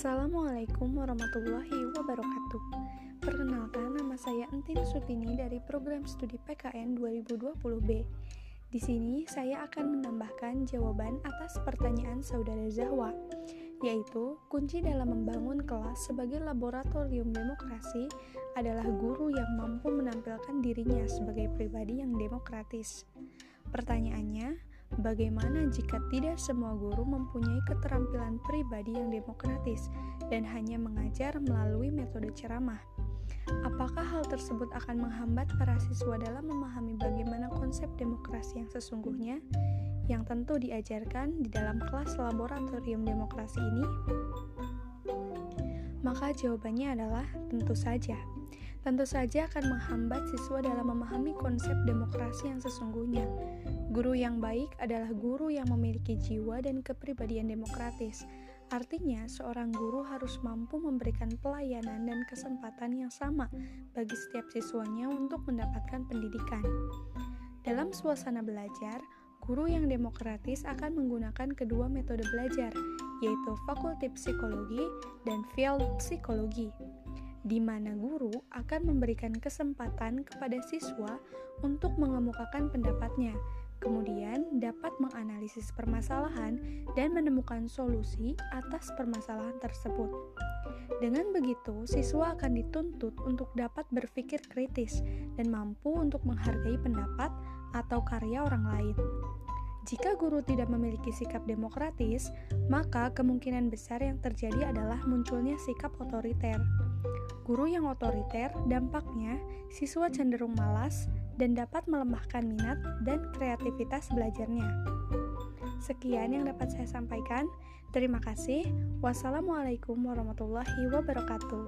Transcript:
Assalamualaikum warahmatullahi wabarakatuh. Perkenalkan nama saya Entin Sutini dari program studi PKN 2020B. Di sini saya akan menambahkan jawaban atas pertanyaan saudara Zahwa, yaitu kunci dalam membangun kelas sebagai laboratorium demokrasi adalah guru yang mampu menampilkan dirinya sebagai pribadi yang demokratis. Pertanyaannya, Bagaimana jika tidak semua guru mempunyai keterampilan pribadi yang demokratis dan hanya mengajar melalui metode ceramah? Apakah hal tersebut akan menghambat para siswa dalam memahami bagaimana konsep demokrasi yang sesungguhnya yang tentu diajarkan di dalam kelas laboratorium demokrasi ini? Maka jawabannya adalah tentu saja. Tentu saja akan menghambat siswa dalam memahami konsep demokrasi yang sesungguhnya Guru yang baik adalah guru yang memiliki jiwa dan kepribadian demokratis. Artinya, seorang guru harus mampu memberikan pelayanan dan kesempatan yang sama bagi setiap siswanya untuk mendapatkan pendidikan. Dalam suasana belajar, guru yang demokratis akan menggunakan kedua metode belajar, yaitu fakulti psikologi dan field psikologi di mana guru akan memberikan kesempatan kepada siswa untuk mengemukakan pendapatnya, kemudian dapat menganalisis permasalahan dan menemukan solusi atas permasalahan tersebut. Dengan begitu, siswa akan dituntut untuk dapat berpikir kritis dan mampu untuk menghargai pendapat atau karya orang lain. Jika guru tidak memiliki sikap demokratis, maka kemungkinan besar yang terjadi adalah munculnya sikap otoriter. Guru yang otoriter dampaknya siswa cenderung malas, dan dapat melemahkan minat dan kreativitas belajarnya. Sekian yang dapat saya sampaikan. Terima kasih. Wassalamualaikum warahmatullahi wabarakatuh.